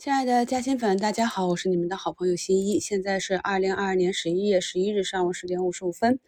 亲爱的嘉兴粉，大家好，我是你们的好朋友新一。现在是二零二二年十一月十一日上午十点五十五分。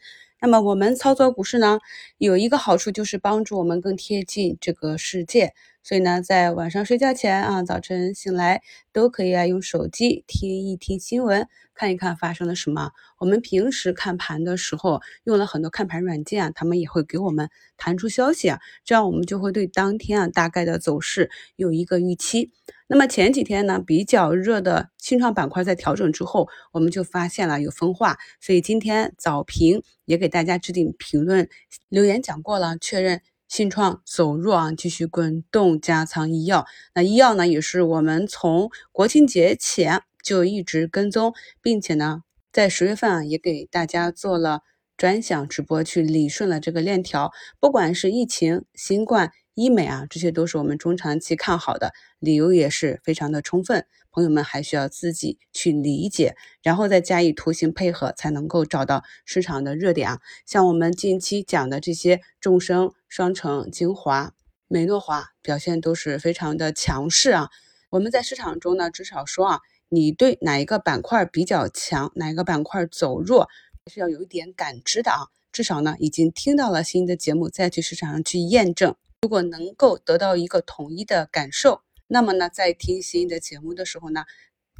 那么我们操作股市呢，有一个好处就是帮助我们更贴近这个世界。所以呢，在晚上睡觉前啊，早晨醒来都可以啊，用手机听一听新闻，看一看发生了什么。我们平时看盘的时候用了很多看盘软件啊，他们也会给我们弹出消息啊，这样我们就会对当天啊大概的走势有一个预期。那么前几天呢，比较热的清创板块在调整之后，我们就发现了有分化，所以今天早评也给大家置顶评论留言讲过了，确认。信创走弱啊，继续滚动加仓医药。那医药呢，也是我们从国庆节前就一直跟踪，并且呢，在十月份啊，也给大家做了专享直播，去理顺了这个链条。不管是疫情、新冠。医美啊，这些都是我们中长期看好的理由，也是非常的充分。朋友们还需要自己去理解，然后再加以图形配合，才能够找到市场的热点啊。像我们近期讲的这些众生、双城、精华、美诺华表现都是非常的强势啊。我们在市场中呢，至少说啊，你对哪一个板块比较强，哪一个板块走弱，是要有一点感知的啊。至少呢，已经听到了新的节目，再去市场上去验证。如果能够得到一个统一的感受，那么呢，在听新的节目的时候呢，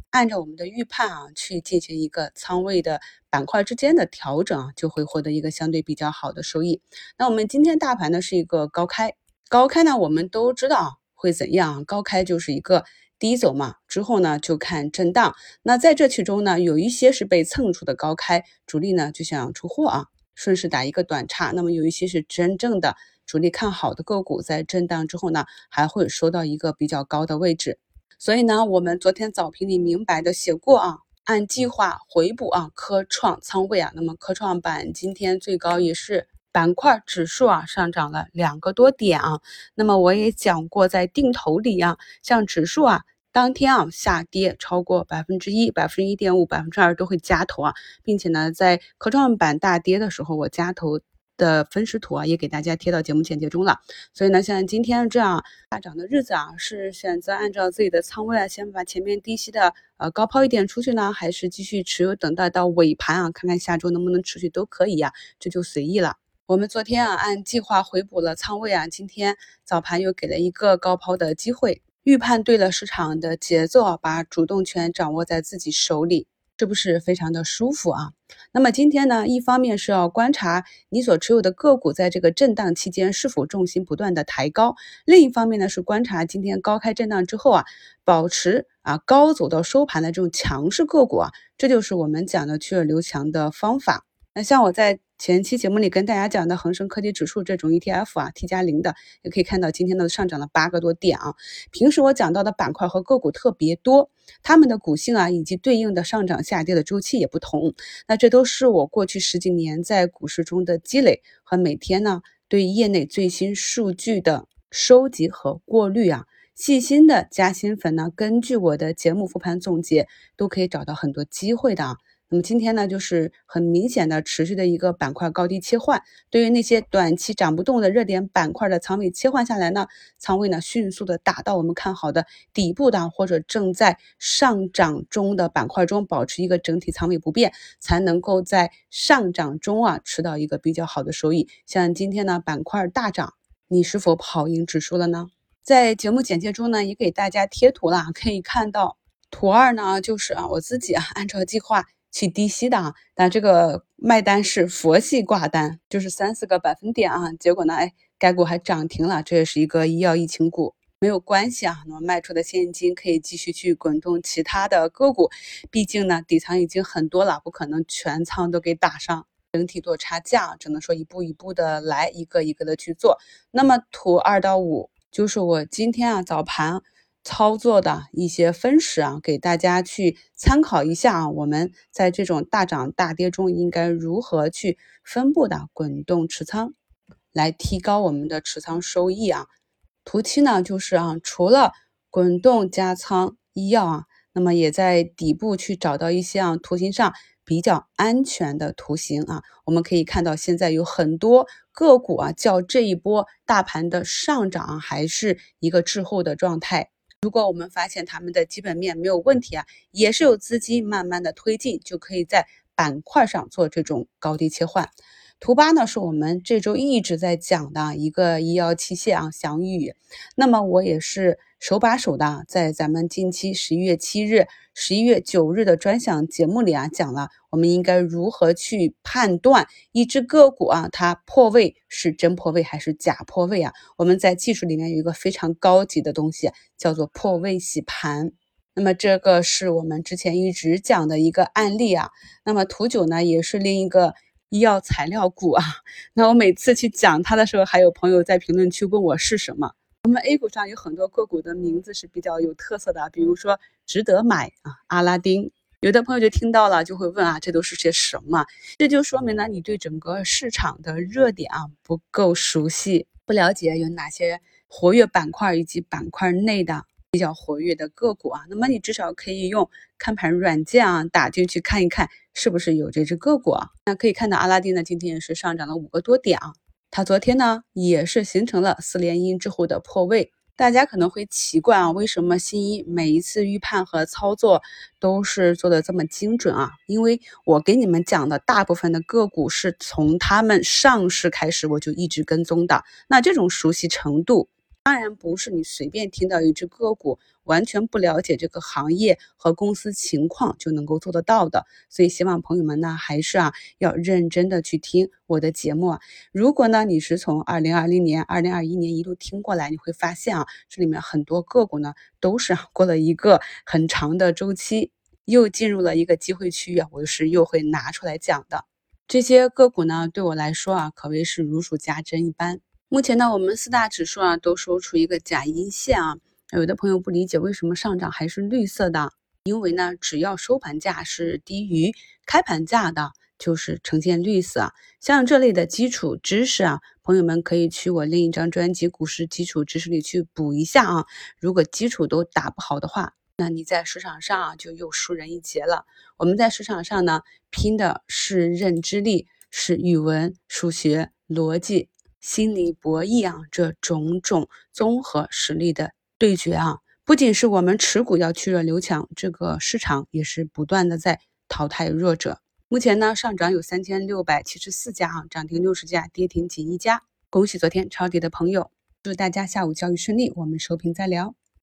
按照我们的预判啊，去进行一个仓位的板块之间的调整啊，就会获得一个相对比较好的收益。那我们今天大盘呢是一个高开，高开呢我们都知道会怎样，高开就是一个低走嘛，之后呢就看震荡。那在这其中呢，有一些是被蹭出的高开，主力呢就想出货啊，顺势打一个短差。那么有一些是真正的。主力看好的个股在震荡之后呢，还会收到一个比较高的位置，所以呢，我们昨天早评里明白的写过啊，按计划回补啊，科创仓位啊，那么科创板今天最高也是板块指数啊上涨了两个多点啊，那么我也讲过，在定投里啊，像指数啊，当天啊下跌超过百分之一、百分之一点五、百分之二都会加投啊，并且呢，在科创板大跌的时候，我加头。的分时图啊，也给大家贴到节目简介中了。所以呢，像今天这样大涨的日子啊，是选择按照自己的仓位啊，先把前面低吸的呃高抛一点出去呢，还是继续持有，等待到尾盘啊，看看下周能不能持续都可以呀，这就随意了。我们昨天啊，按计划回补了仓位啊，今天早盘又给了一个高抛的机会，预判对了市场的节奏，把主动权掌握在自己手里。是不是非常的舒服啊？那么今天呢，一方面是要观察你所持有的个股在这个震荡期间是否重心不断的抬高，另一方面呢是观察今天高开震荡之后啊，保持啊高走到收盘的这种强势个股啊，这就是我们讲的去弱留强的方法。那像我在前期节目里跟大家讲的恒生科技指数这种 ETF 啊，T 加零的，也可以看到今天呢上涨了八个多点啊。平时我讲到的板块和个股特别多，它们的股性啊以及对应的上涨下跌的周期也不同。那这都是我过去十几年在股市中的积累和每天呢对业内最新数据的收集和过滤啊。细心的加新粉呢，根据我的节目复盘总结，都可以找到很多机会的啊。那么今天呢，就是很明显的持续的一个板块高低切换。对于那些短期涨不动的热点板块的仓位切换下来呢，仓位呢迅速的打到我们看好的底部的或者正在上涨中的板块中，保持一个整体仓位不变，才能够在上涨中啊吃到一个比较好的收益。像今天呢板块大涨，你是否跑赢指数了呢？在节目简介中呢也给大家贴图了，可以看到图二呢就是啊我自己啊按照计划。去低吸的啊，但这个卖单是佛系挂单，就是三四个百分点啊，结果呢，哎，该股还涨停了，这也是一个医药疫情股，没有关系啊，那么卖出的现金可以继续去滚动其他的个股，毕竟呢，底仓已经很多了，不可能全仓都给打上，整体做差价，只能说一步一步的来，一个一个的去做。那么图二到五就是我今天啊早盘。操作的一些分时啊，给大家去参考一下啊。我们在这种大涨大跌中应该如何去分布的滚动持仓，来提高我们的持仓收益啊。图七呢，就是啊，除了滚动加仓医药啊，那么也在底部去找到一些啊图形上比较安全的图形啊。我们可以看到，现在有很多个股啊，较这一波大盘的上涨还是一个滞后的状态。如果我们发现他们的基本面没有问题啊，也是有资金慢慢的推进，就可以在板块上做这种高低切换。图八呢，是我们这周一直在讲的一个医药器械啊，祥宇。那么我也是手把手的，在咱们近期十一月七日、十一月九日的专享节目里啊，讲了我们应该如何去判断一只个股啊，它破位是真破位还是假破位啊？我们在技术里面有一个非常高级的东西，叫做破位洗盘。那么这个是我们之前一直讲的一个案例啊。那么图九呢，也是另一个。医药材料股啊，那我每次去讲它的时候，还有朋友在评论区问我是什么。我们 A 股上有很多个股的名字是比较有特色的，比如说值得买啊，阿拉丁。有的朋友就听到了就会问啊，这都是些什么？这就说明呢，你对整个市场的热点啊不够熟悉，不了解有哪些活跃板块以及板块内的。比较活跃的个股啊，那么你至少可以用看盘软件啊打进去看一看，是不是有这只个股啊？那可以看到阿拉丁呢，今天也是上涨了五个多点啊。它昨天呢也是形成了四连阴之后的破位。大家可能会奇怪啊，为什么新一每一次预判和操作都是做的这么精准啊？因为我给你们讲的大部分的个股是从他们上市开始我就一直跟踪的，那这种熟悉程度。当然不是你随便听到一只个股，完全不了解这个行业和公司情况就能够做得到的。所以希望朋友们呢，还是啊要认真的去听我的节目。如果呢你是从二零二零年、二零二一年一路听过来，你会发现啊，这里面很多个股呢都是过了一个很长的周期，又进入了一个机会区域，我是又会拿出来讲的。这些个股呢，对我来说啊，可谓是如数家珍一般。目前呢，我们四大指数啊都收出一个假阴线啊，有的朋友不理解为什么上涨还是绿色的，因为呢，只要收盘价是低于开盘价的，就是呈现绿色。像这类的基础知识啊，朋友们可以去我另一张专辑《股市基础知识》里去补一下啊。如果基础都打不好的话，那你在市场上啊就又输人一截了。我们在市场上呢，拼的是认知力，是语文、数学、逻辑。心理博弈啊，这种种综合实力的对决啊，不仅是我们持股要去弱留强，这个市场也是不断的在淘汰弱者。目前呢，上涨有三千六百七十四家啊，涨停六十家，跌停仅一家。恭喜昨天抄底的朋友，祝大家下午交易顺利，我们收评再聊。